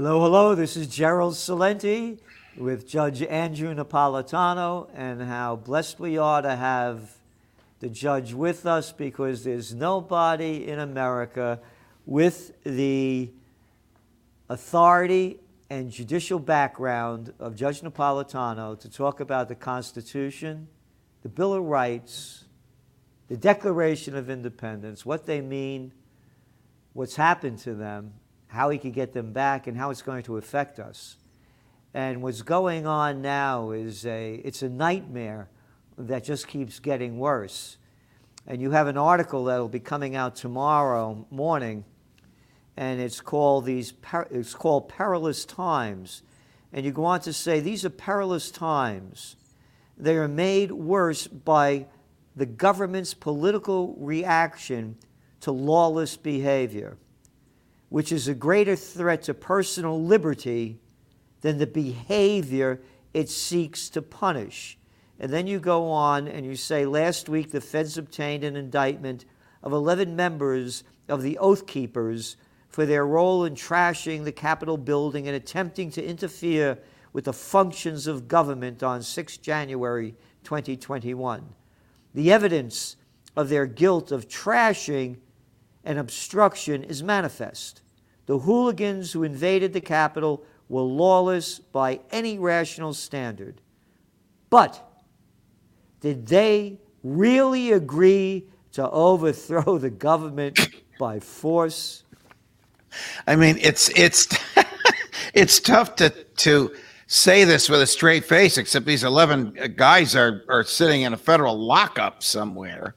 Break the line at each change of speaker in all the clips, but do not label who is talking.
Hello, hello. This is Gerald Celente with Judge Andrew Napolitano, and how blessed we are to have the judge with us because there's nobody in America with the authority and judicial background of Judge Napolitano to talk about the Constitution, the Bill of Rights, the Declaration of Independence, what they mean, what's happened to them, how he could get them back, and how it's going to affect us. And what's going on now is a it's a nightmare that just keeps getting worse. And you have an article that will be coming out tomorrow morning, and it's called these it's called Perilous Times. And you go on to say these are perilous times. They are made worse by the government's political reaction to lawless behavior, which is a greater threat to personal liberty than the behavior it seeks to punish. And then you go on and you say, last week the feds obtained an indictment of 11 members of the Oath Keepers for their role in trashing the Capitol building and attempting to interfere with the functions of government on 6 January 2021. The evidence of their guilt of trashing and obstruction is manifest. The hooligans who invaded the Capitol were lawless by any rational standard. But did they really agree to overthrow the government by force?
I mean, it's it's it's tough to to say this with a straight face, except these eleven guys are are sitting in a federal lockup somewhere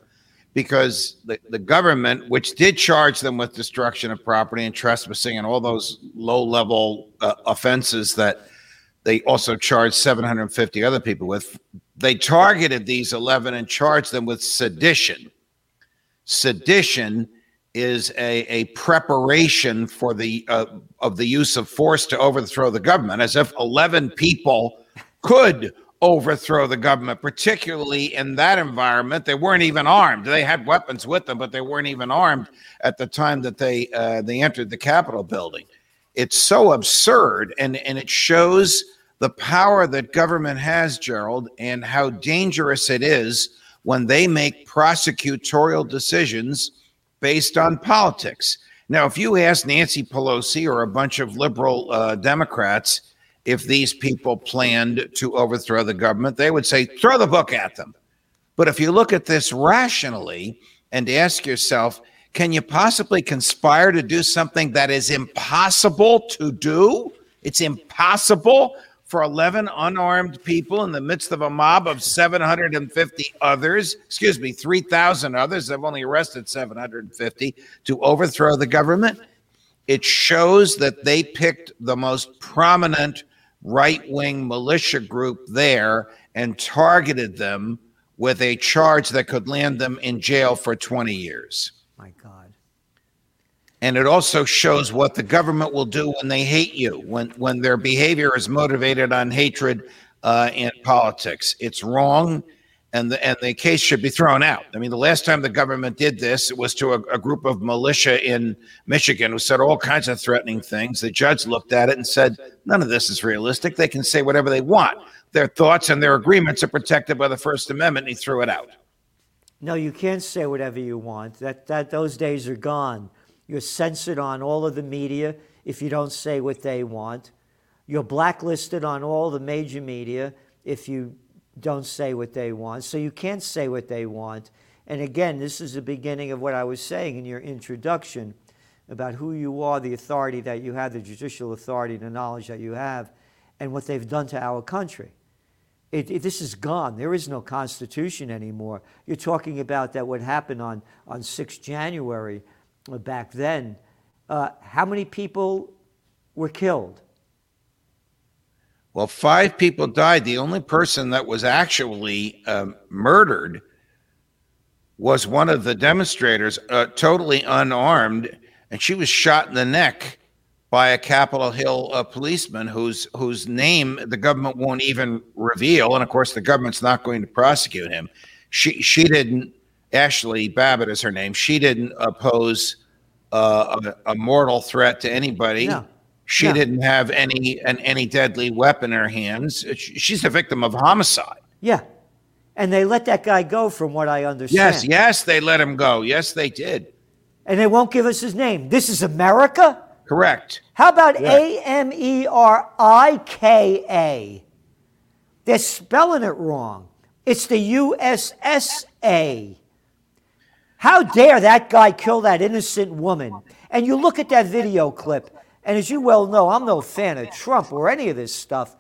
because the, the government, which did charge them with destruction of property and trespassing and all those low level uh, offenses that they also charged 750 other people with, they targeted these 11 and charged them with sedition. Sedition is a, a preparation for the uh, of the use of force to overthrow the government, as if 11 people could overthrow the government, particularly in that environment. They weren't even armed. They had weapons with them, but they weren't even armed at the time that they uh, they entered the Capitol building. It's so absurd, and and it shows the power that government has, Gerald, and how dangerous it is when they make prosecutorial decisions based on politics. Now, if you ask Nancy Pelosi or a bunch of liberal uh, Democrats if these people planned to overthrow the government, they would say, throw the book at them. But if you look at this rationally and ask yourself, can you possibly conspire to do something that is impossible to do? It's impossible for 11 unarmed people in the midst of a mob of 750 others, excuse me, 3,000 others. They've only arrested 750 to overthrow the government. It shows that they picked the most prominent right wing militia group there and targeted them with a charge that could land them in jail for 20 years.
My God.
And it also shows what the government will do when they hate you, when, when their behavior is motivated on hatred uh, and politics. It's wrong and the, and the case should be thrown out. I mean, the last time the government did this, it was to a, a, group of militia in Michigan who said all kinds of threatening things. The judge looked at it and said, none of this is realistic. They can say whatever they want. Their thoughts and their agreements are protected by the First Amendment. He threw it out.
No, you can't say whatever you want. That, that those days are gone. You're censored on all of the media if you don't say what they want. You're blacklisted on all the major media if you don't say what they want. So you can't say what they want. And again, this is the beginning of what I was saying in your introduction about who you are, the authority that you have, the judicial authority, the knowledge that you have, and what they've done to our country. It, it, this is gone. There is no constitution anymore. You're talking about that what happened on, on 6 January uh, back then. Uh, how many people were killed?
Well, five people died. The only person that was actually um, murdered was one of the demonstrators, uh, totally unarmed, and she was shot in the neck by a Capitol Hill uh, policeman whose whose name the government won't even reveal, and of course the government's not going to prosecute him. She she didn't. Ashli Babbitt is her name. She didn't oppose uh, a, a, mortal threat to anybody.
No.
She
Yeah.
didn't have any an, any deadly weapon in her hands. She's a victim of homicide.
Yeah. And they let that guy go, from what I understand.
Yes, yes, they let him go. Yes, they did.
And they won't give us his name. This is America?
Correct.
How about A M E R I K A? They're spelling it wrong. It's the U S S A. How dare that guy kill that innocent woman? And you look at that video clip, and as you well know, I'm no fan of Trump or any of this stuff,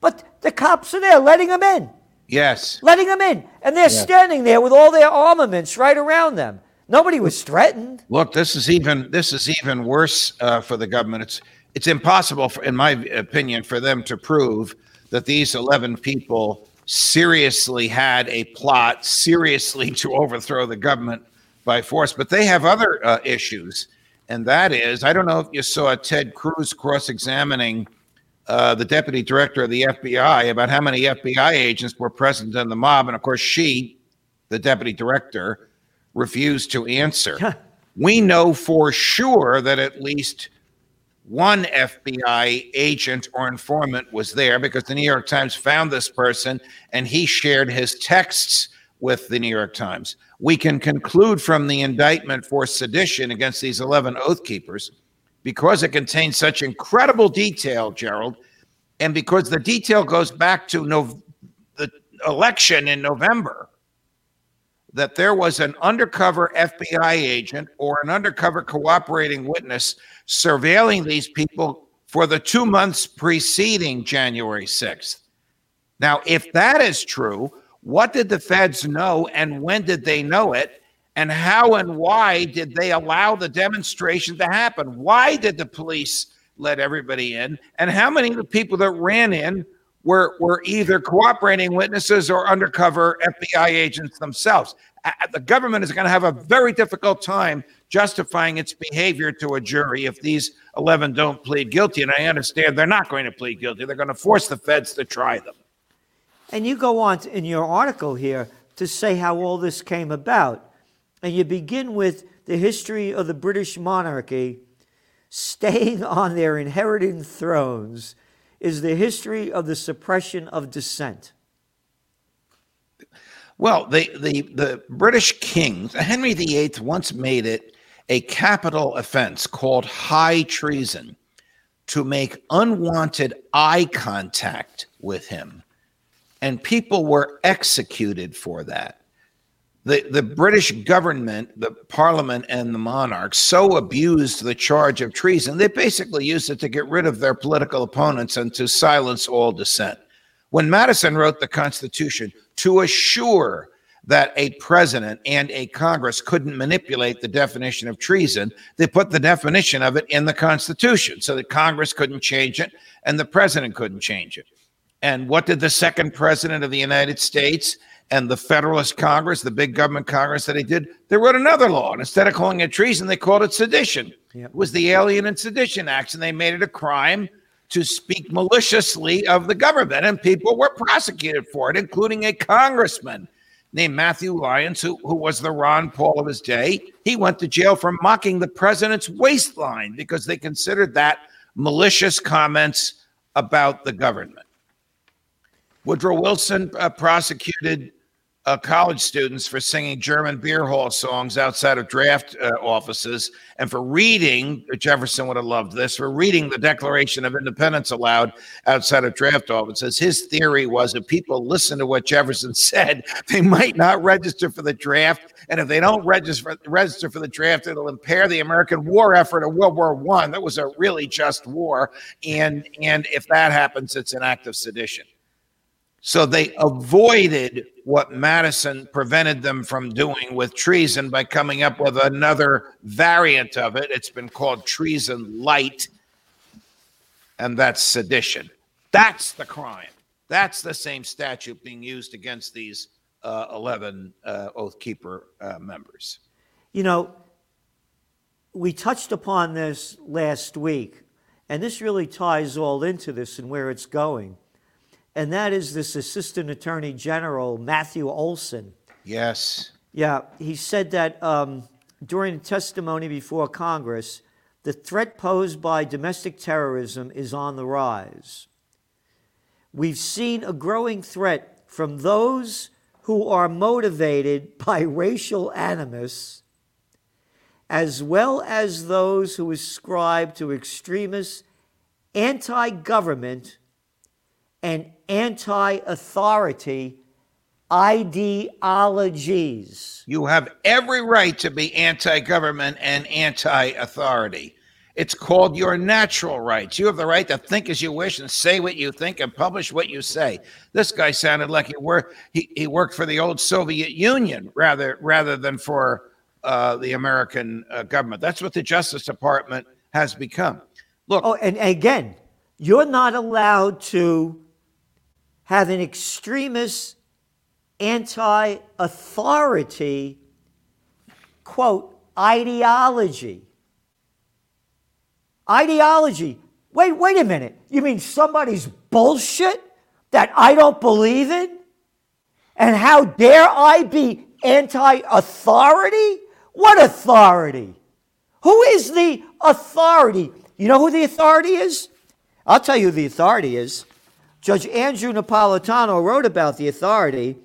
but the cops are there letting them in,
Yes.
letting them in. And they're standing there with all their armaments right around them. Nobody was threatened.
Look, this is even this is even worse uh, for the government. It's it's impossible, for, in my opinion, for them to prove that these eleven people seriously had a plot, seriously to overthrow the government by force. But they have other uh, issues, and that is, I don't know if you saw Ted Cruz cross-examining uh, the deputy director of the FBI about how many FBI agents were present in the mob, and of course, she, the deputy director, refused to answer. we know for sure that at least one FBI agent or informant was there because the New York Times found this person and he shared his texts with the New York Times. We can conclude from the indictment for sedition against these 11 oath keepers because it contains such incredible detail, Gerald, and because the detail goes back to no, the election in November that there was an undercover FBI agent or an undercover cooperating witness surveilling these people for the two months preceding January 6th. Now, if that is true, what did the feds know and when did they know it? And how and why did they allow the demonstration to happen? Why did the police let everybody in? And how many of the people that ran in were, were either cooperating witnesses or undercover FBI agents themselves? The government is going to have a very difficult time justifying its behavior to a jury if these 11 don't plead guilty. And I understand they're not going to plead guilty, they're going to force the feds to try them.
And you go on in your article here to say how all this came about. And you begin with the history of the British monarchy staying on their inherited thrones is the history of the suppression of dissent.
Well, the, the, the British kings, Henry VIII, once made it a capital offense called high treason to make unwanted eye contact with him. And people were executed for that. The, the British government, the parliament, and the monarchs so abused the charge of treason, they basically used it to get rid of their political opponents and to silence all dissent. When Madison wrote the Constitution to assure that a president and a Congress couldn't manipulate the definition of treason, they put the definition of it in the Constitution so that Congress couldn't change it and the president couldn't change it. And what did the second president of the United States and the Federalist Congress, the big government Congress that he did, they wrote another law. And instead of calling it treason, they called it sedition.
Yep.
It was the Alien and Sedition Acts, and they made it a crime to speak maliciously of the government. And people were prosecuted for it, including a congressman named Matthew Lyons, who, who was the Ron Paul of his day. He went to jail for mocking the president's waistline because they considered that malicious comments about the government. Woodrow Wilson uh, prosecuted uh, college students for singing German beer hall songs outside of draft uh, offices and for reading, Jefferson would have loved this, for reading the Declaration of Independence aloud outside of draft offices. His theory was if people listen to what Jefferson said, they might not register for the draft. And if they don't register, register for the draft, it'll impair the American war effort of World War One. That was a really just war. And, and if that happens, it's an act of sedition. So they avoided what Madison prevented them from doing with treason by coming up with another variant of it. It's been called treason light, and that's sedition. That's the crime. That's the same statute being used against these uh, 11 uh, Oath Keeper uh, members.
You know, we touched upon this last week, and this really ties all into this and where it's going. And that is this Assistant Attorney General, Matthew Olsen.
Yes.
Yeah, he said that um, during testimony before Congress, the threat posed by domestic terrorism is on the rise. We've seen a growing threat from those who are motivated by racial animus, as well as those who ascribe to extremist anti government and anti authority ideologies.
You have every right to be anti government and anti authority. It's called your natural rights. You have the right to think as you wish and say what you think and publish what you say. This guy sounded like he worked he, he worked for the old Soviet Union rather rather than for uh, the American uh, government. That's what the Justice Department has become. Look.
Oh, and again, you're not allowed to have an extremist anti authority, quote, ideology. Ideology. Wait, wait a minute. You mean somebody's bullshit that I don't believe in? And how dare I be anti authority? What authority? Who is the authority? You know who the authority is? I'll tell you who the authority is. Judge Andrew Napolitano wrote about the authority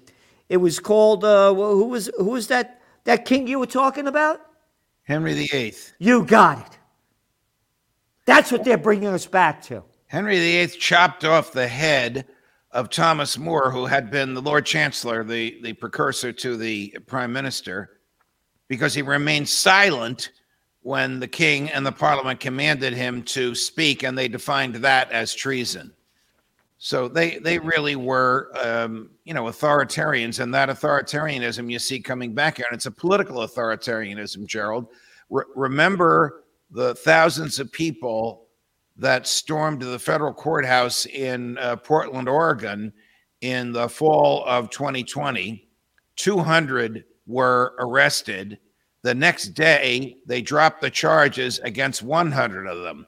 it was called uh, who was who was that that king you were talking about?
Henry VIII.
You got it. That's what they're bringing us back to.
Henry VIII chopped off the head of Thomas More, who had been the Lord Chancellor, the, the precursor to the Prime Minister, because he remained silent when the king and the parliament commanded him to speak, and they defined that as treason. So they they really were, um, you know, authoritarians, and that authoritarianism you see coming back here, and it's a political authoritarianism. Gerald, Re- remember the thousands of people that stormed the federal courthouse in uh, Portland, Oregon, in the fall of 2020. 200 were arrested. The next day, they dropped the charges against 100 of them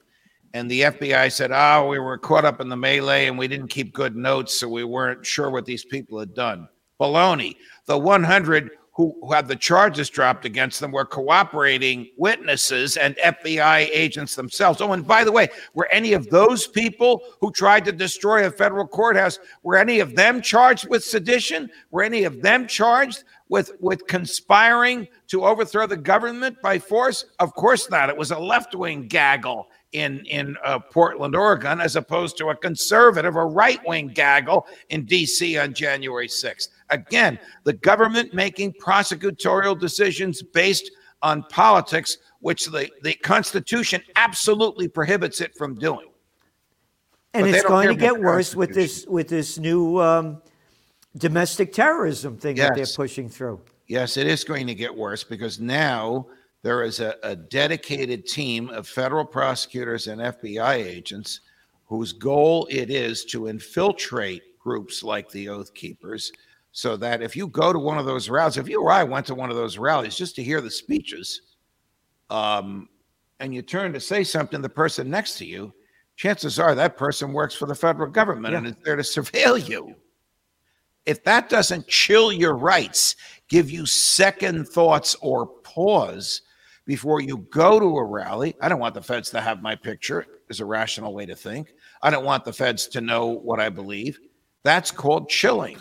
and the FBI said, "Oh, we were caught up in the melee and we didn't keep good notes, so we weren't sure what these people had done." Baloney. The 100 who, who had the charges dropped against them were cooperating witnesses and FBI agents themselves. Oh, and by the way, were any of those people who tried to destroy a federal courthouse were any of them charged with sedition? Were any of them charged with with conspiring to overthrow the government by force? Of course not. It was a left-wing gaggle in in uh, Portland, Oregon, as opposed to a conservative or right wing gaggle in D.C. on January 6th. Again, the government making prosecutorial decisions based on politics, which the, the Constitution absolutely prohibits it from doing.
And but it's going to get worse with this with this new um, domestic terrorism thing yes. that they're pushing through.
Yes, it is going to get worse because now there is a, a dedicated team of federal prosecutors and FBI agents whose goal it is to infiltrate groups like the Oath Keepers so that if you go to one of those rallies, if you or I went to one of those rallies just to hear the speeches, um, and you turn to say something to the person next to you, chances are that person works for the federal government yeah. and is there to surveil you. If that doesn't chill your rights, give you second thoughts or pause, before you go to a rally. I don't want the feds to have my picture, is a rational way to think. I don't want the feds to know what I believe. That's called chilling.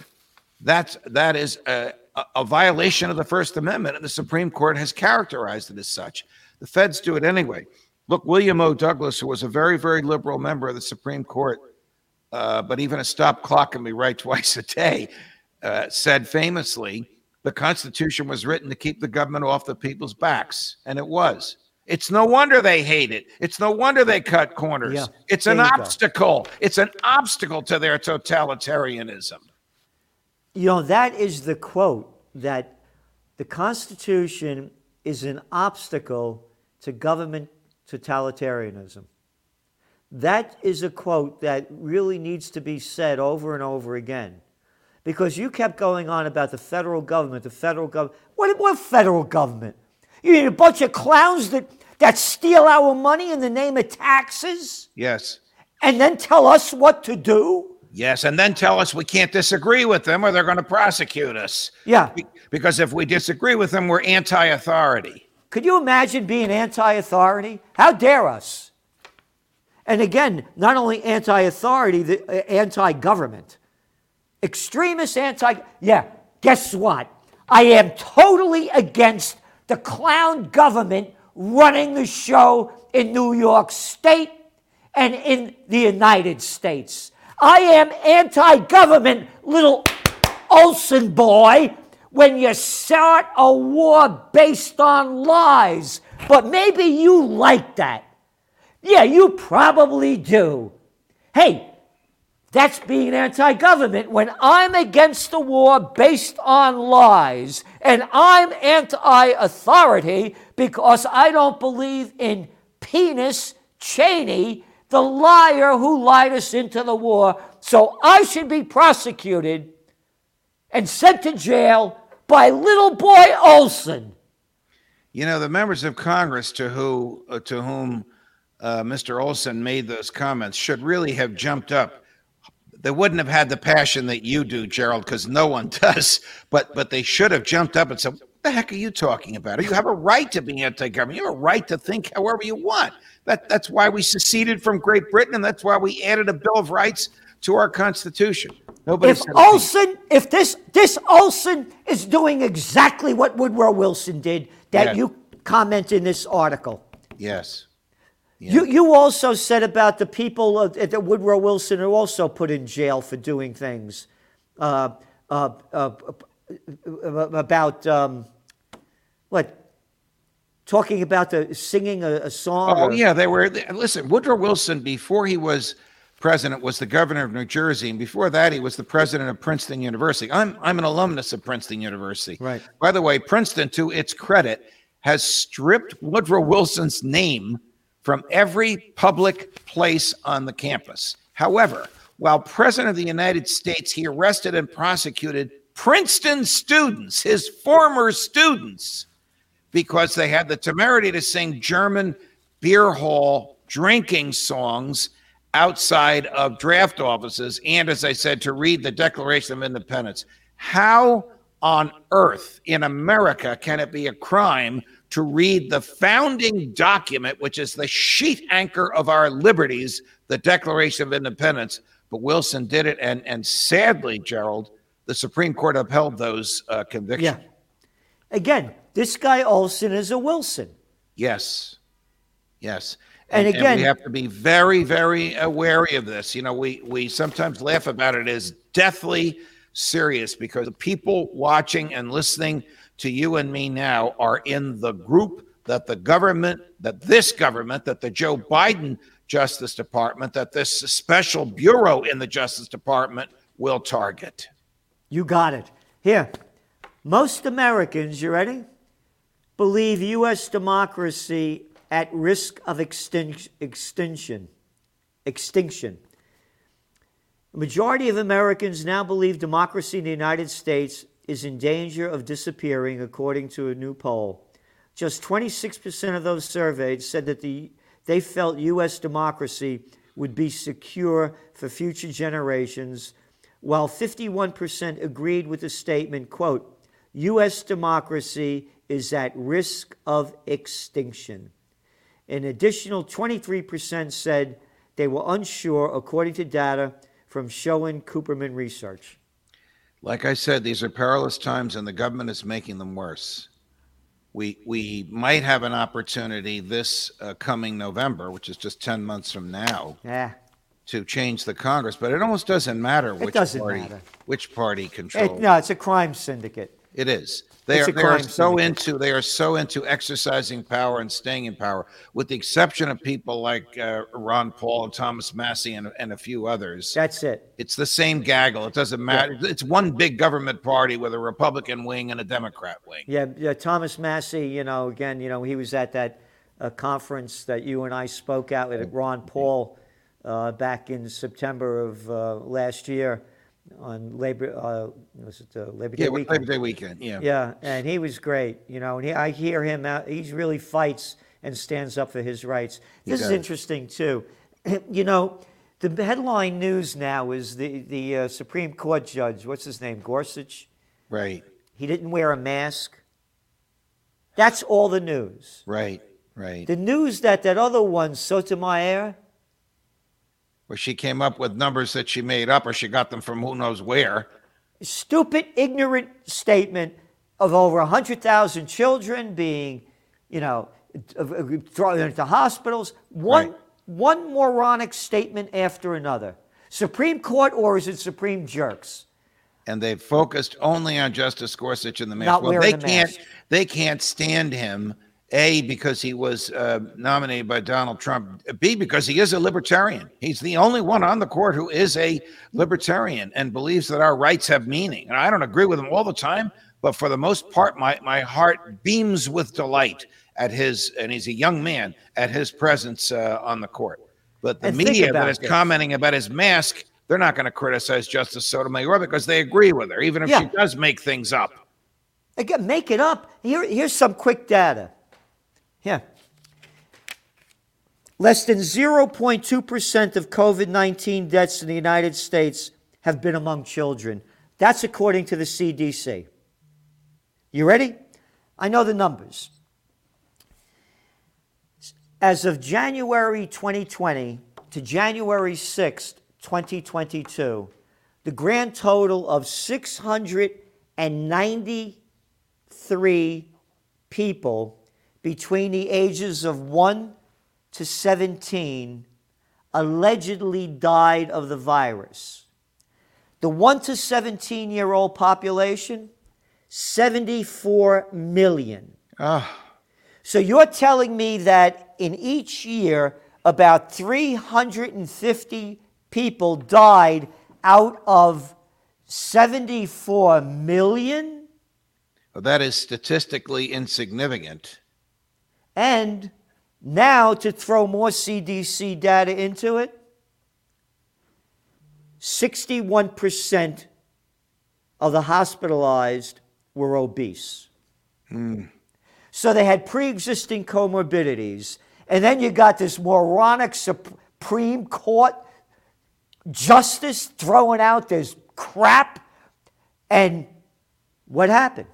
That's that is a, a violation of the First Amendment, and the Supreme Court has characterized it as such. The feds do it anyway. Look, William O. Douglas, who was a very, very liberal member of the Supreme Court, uh, but even a stop clock can be right twice a day, uh, said famously, the Constitution was written to keep the government off the people's backs, and it was. It's no wonder they hate it. It's no wonder they cut corners. Yeah, it's an obstacle. Go. It's an obstacle to their totalitarianism.
You know, that is the quote that the Constitution is an obstacle to government totalitarianism. That is a quote that really needs to be said over and over again because you kept going on about the federal government, the federal government. What, what federal government? You mean a bunch of clowns that, that steal our money in the name of taxes?
Yes.
And then tell us what to do?
Yes, and then tell us we can't disagree with them or they're going to prosecute us.
Yeah.
Because if we disagree with them, we're anti authority.
Could you imagine being anti authority? How dare us? And again, not only anti authority, uh, anti government. Extremist anti. Yeah, guess what? I am totally against the clown government running the show in New York State and in the United States. I am anti government, little Olsen boy, when you start a war based on lies. But maybe you like that. Yeah, you probably do. Hey, that's being anti government. When I'm against the war based on lies and I'm anti authority because I don't believe in penis Cheney, the liar who lied us into the war. So I should be prosecuted and sent to jail by little boy Olsen.
You know, the members of Congress to who uh, to whom uh, Mr. Olsen made those comments should really have jumped up. They wouldn't have had the passion that you do, Gerald, because no one does. But but they should have jumped up and said, "What the heck are you talking about? You have a right to be anti-government. You have a right to think however you want. That that's why we seceded from Great Britain, and that's why we added a Bill of Rights to our Constitution." Nobody
if
said a thing.
Olsen, if this this Olsen is doing exactly what Woodrow Wilson did, that you comment in this article.
Yes.
You you also said about the people of, that Woodrow Wilson are also put in jail for doing things, uh, uh, uh, uh, about um, what talking about the singing a, a song.
Oh
or-
yeah, they were. Listen, Woodrow Wilson, before he was president, was the governor of New Jersey, and before that, he was the president of Princeton University. I'm I'm an alumnus of Princeton University.
Right.
By the way, Princeton, to its credit, has stripped Woodrow Wilson's name from every public place on the campus. However, while president of the United States, he arrested and prosecuted Princeton students, his former students because they had the temerity to sing German beer hall drinking songs outside of draft offices and, as I said, to read the Declaration of Independence. How on earth in America can it be a crime to read the founding document, which is the sheet anchor of our liberties, the Declaration of Independence? But Wilson did it, and and sadly, Gerald, the Supreme Court upheld those uh, convictions.
yeah. Again, this guy Olsen is a Wilson.
Yes. Yes.
And again, we
have to be very, very wary of this. You know, we we sometimes laugh about it as deathly serious because the people watching and listening to you and me now are in the group that the government, that this government, that the Joe Biden Justice Department, that this special bureau in the Justice Department will target.
You got it. Here, most Americans, you ready? Believe U.S. democracy at risk of extin- extinction. Extinction. The majority of Americans now believe democracy in the United States is in danger of disappearing, according to a new poll. Just 26% of those surveyed said that the, they felt U.S. democracy would be secure for future generations, while 51% agreed with the statement, quote, U.S. democracy is at risk of extinction. An additional 23% said they were unsure, according to data from Schoen Cooperman Research.
Like I said, these are perilous times, and the government is making them worse. We we might have an opportunity this uh, coming November, which is just ten months from now,
Yeah.
to change the Congress. But it almost doesn't matter which
doesn't
party
matter.
which party controls.
It, no, it's a crime syndicate.
It is. They
It's
are, they are so into they are so into exercising power and staying in power, with the exception of people like uh, Ron Paul and Thomas Massie and, and a few others.
That's it.
It's the same gaggle. It doesn't matter. It's one big government party with a Republican wing and a Democrat wing.
Yeah, yeah, Thomas Massie, you know, again, you know, he was at that uh, conference that you and I spoke at at Ron Paul uh, back in September of uh, last year on Labor, uh, was it uh, Labor Day
Yeah,
weekend?
Labor Day weekend. Yeah.
Yeah, and he was great, you know, and he, I hear him out, he really fights and stands up for his rights. This is interesting, too. you know, the headline news now is the, the uh, Supreme Court judge, what's his name, Gorsuch?
Right.
He didn't wear a mask. That's all the news.
Right, right.
The news that that other one, Sotomayor,
Where she came up with numbers that she made up or she got them from who knows where.
stupid, ignorant statement of over 100,000 children being, you know, thrown into hospitals. One,
Right.
one moronic statement after another. Supreme Court or is it Supreme jerks?
and they focused only on Justice Gorsuch and the mask.
Not
well, they
the
can't.
mask.
They can't stand him. A because he was uh, nominated by Donald Trump. B because he is a libertarian. He's the only one on the court who is a libertarian and believes that our rights have meaning. And I don't agree with him all the time, but for the most part, my my heart beams with delight at his. And he's a young man at his presence uh, on the court. But the
And
media that is
this.
commenting about his mask, they're not going to criticize Justice Sotomayor because they agree with her, even if
Yeah.
she does make things up.
Again, make it up. Here, here's some quick data. Yeah. Less than 0.2% of COVID 19 deaths in the United States have been among children. That's according to the CDC. You ready? I know the numbers. As of January 2020 to January 6th, 2022, the grand total of 693 people between the ages of 1 to 17 allegedly died of the virus. The 1 to 17 year old population, 74 million.
Ah,
So you're telling me that in each year, about 350 people died out of 74 million?
well, that is statistically insignificant.
And now to throw more CDC data into it, 61% of the hospitalized were obese. Hmm. So they had pre existing comorbidities. And then you got this moronic Supreme Court justice throwing out this crap. And what happened?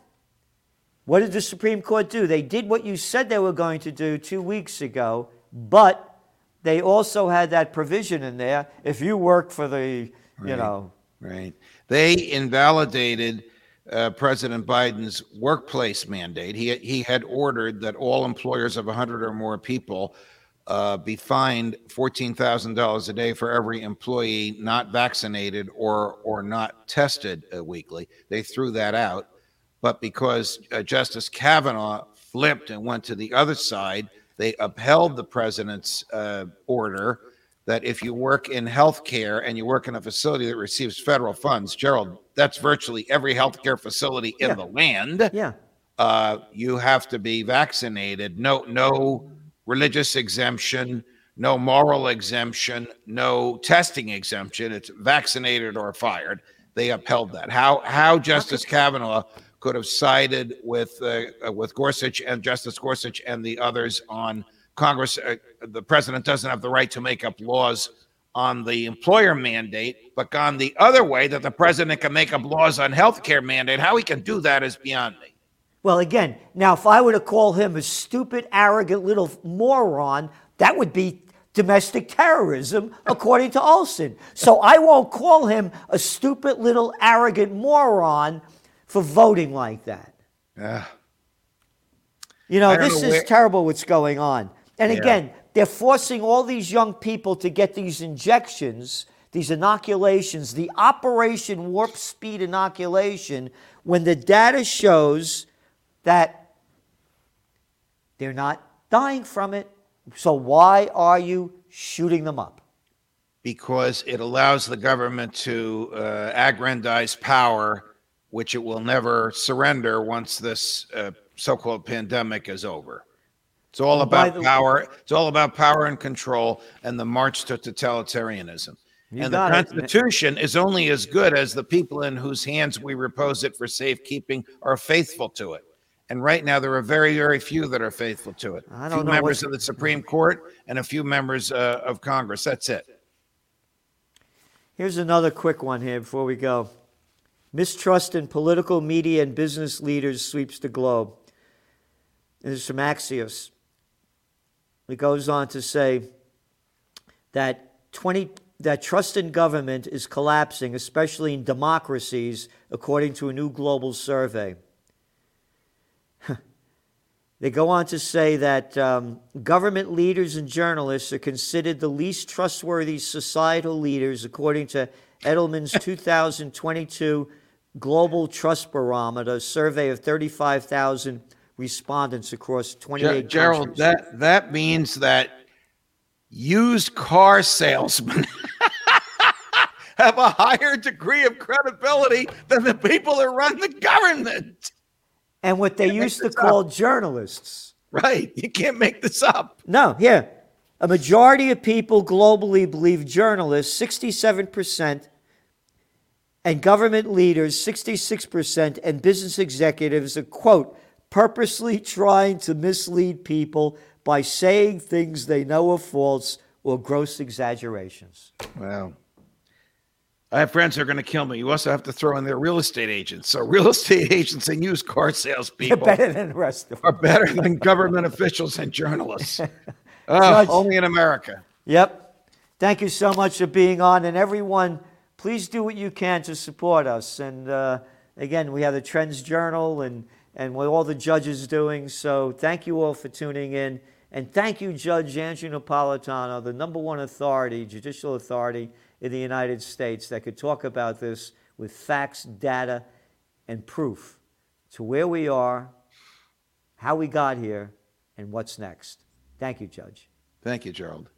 What did the Supreme Court do? They did what you said they were going to do two weeks ago, but they also had that provision in there. If you work for the, you
Right.
know,
Right. They invalidated uh, President Biden's workplace mandate. He, he had ordered that all employers of 100 or more people uh, be fined $14,000 a day for every employee not vaccinated or, or not tested uh, weekly. They threw that out. But because uh, Justice Kavanaugh flipped and went to the other side, they upheld the president's uh, order that if you work in healthcare and you work in a facility that receives federal funds, Gerald, that's virtually every healthcare facility in
Yeah.
the land.
yeah.
Uh, you have to be vaccinated. No, no religious exemption, no moral exemption, no testing exemption. It's vaccinated or fired. They upheld that. How how Justice Kavanaugh could have sided with uh, uh, with Gorsuch and Justice Gorsuch and the others on Congress. Uh, the president doesn't have the right to make up laws on the employer mandate, but gone the other way that the president can make up laws on health care mandate. How he can do that is beyond me.
Well, again, now if I were to call him a stupid, arrogant little moron, that would be domestic terrorism, according to Olsen. So I won't call him a stupid, little, arrogant moron for voting like that.
Uh,
You know, this
know
is
where-
terrible what's going on. And
Yeah.
again, they're forcing all these young people to get these injections, these inoculations, the Operation Warp Speed inoculation, when the data shows that they're not dying from it. So why are you shooting them up?
because it allows the government to uh, aggrandize power, which it will never surrender once this uh, so-called pandemic is over. It's all about
the-
power. It's all about power and control and the march to totalitarianism.
You
and the. Constitution is only as good as the people in whose hands we repose it for safekeeping are faithful to it. And right now, there are very, very few that are faithful to it.
I
A
don't
few
know
members of the Supreme Court and a few members uh, of Congress. That's it.
Here's another quick one here before we go. Mistrust in political, media, and business leaders sweeps the globe. and this is from Axios. It goes on to say that 20 that trust in government is collapsing, especially in democracies, according to a new global survey. they go on to say that um, government leaders and journalists are considered the least trustworthy societal leaders, according to Edelman's 2022 Global Trust Barometer survey of 35,000 respondents across 28
Ger- Gerald,
countries.
that that means that used car salesmen have a higher degree of credibility than the people that run the government.
and what they used to call journalists.
Right. You can't make this up.
No, here. A majority of people globally believe journalists, 67%, and government leaders, 66%, and business executives are, quote, purposely trying to mislead people by saying things they know are false or gross exaggerations.
Wow. I have friends who are going to kill me. You also have to throw in their real estate agents. So real estate agents and used car
They're
salespeople
better than the rest of
are better than government officials and journalists. Oh,
Judge-
only in America.
Yep. Thank you so much for being on. And everyone, please do what you can to support us. And uh, again, we have the Trends Journal and, and what all the judges doing. So thank you all for tuning in. And thank you, Judge Andrew Napolitano, the number one authority, judicial authority in the United States that could talk about this with facts, data, and proof to where we are, how we got here, and what's next. Thank you, Judge.
Thank you, Gerald.